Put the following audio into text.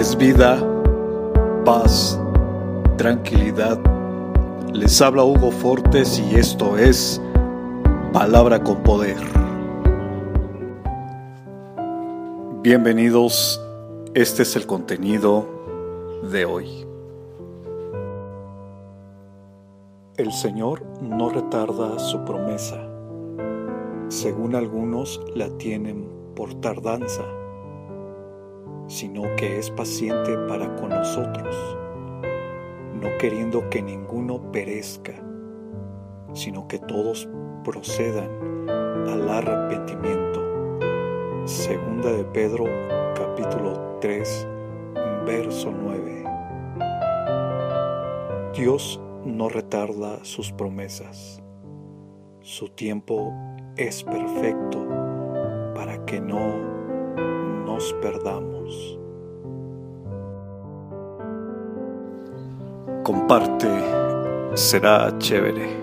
es vida, paz, tranquilidad. Les habla Hugo Fortes y esto es Palabra con Poder. Bienvenidos, este es el contenido de hoy. El Señor no retarda su promesa. Según algunos la tienen por tardanza sino que es paciente para con nosotros, no queriendo que ninguno perezca, sino que todos procedan al arrepentimiento. Segunda de Pedro capítulo 3 verso 9. Dios no retarda sus promesas. Su tiempo es perfecto para que no nos perdamos. Comparte, será chévere.